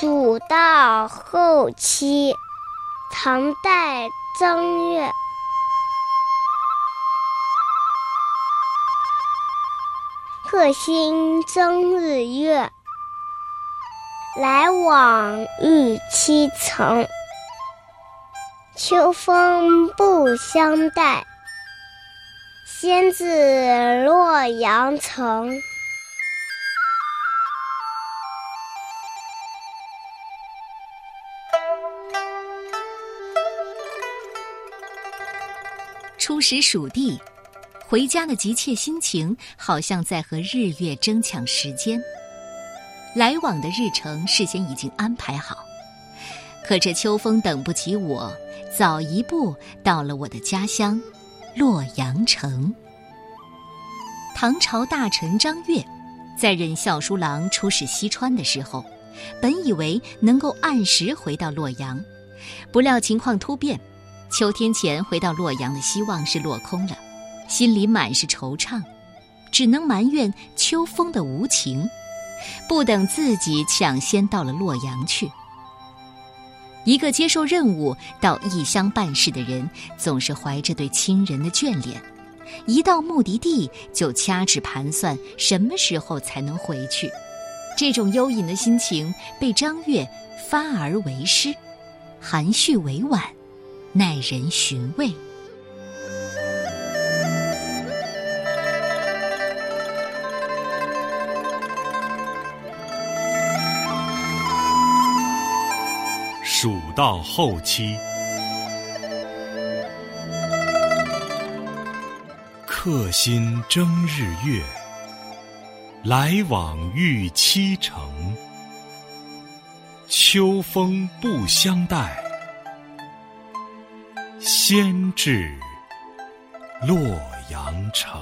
蜀道后期，唐代曾岳。客心争日月，来往欲期程。秋风不相待，先至洛阳城。初识蜀地，回家的急切心情好像在和日月争抢时间。来往的日程事先已经安排好，可这秋风等不及我，早一步到了我的家乡洛阳城。唐朝大臣张悦在任校书郎出使西川的时候，本以为能够按时回到洛阳，不料情况突变。秋天前回到洛阳的希望是落空了，心里满是惆怅，只能埋怨秋风的无情，不等自己抢先到了洛阳去。一个接受任务到异乡办事的人，总是怀着对亲人的眷恋，一到目的地就掐指盘算什么时候才能回去。这种幽隐的心情被张悦发而为诗，含蓄委婉。耐人寻味。蜀道后期，客心争日月，来往欲期程。秋风不相待。先至洛阳城。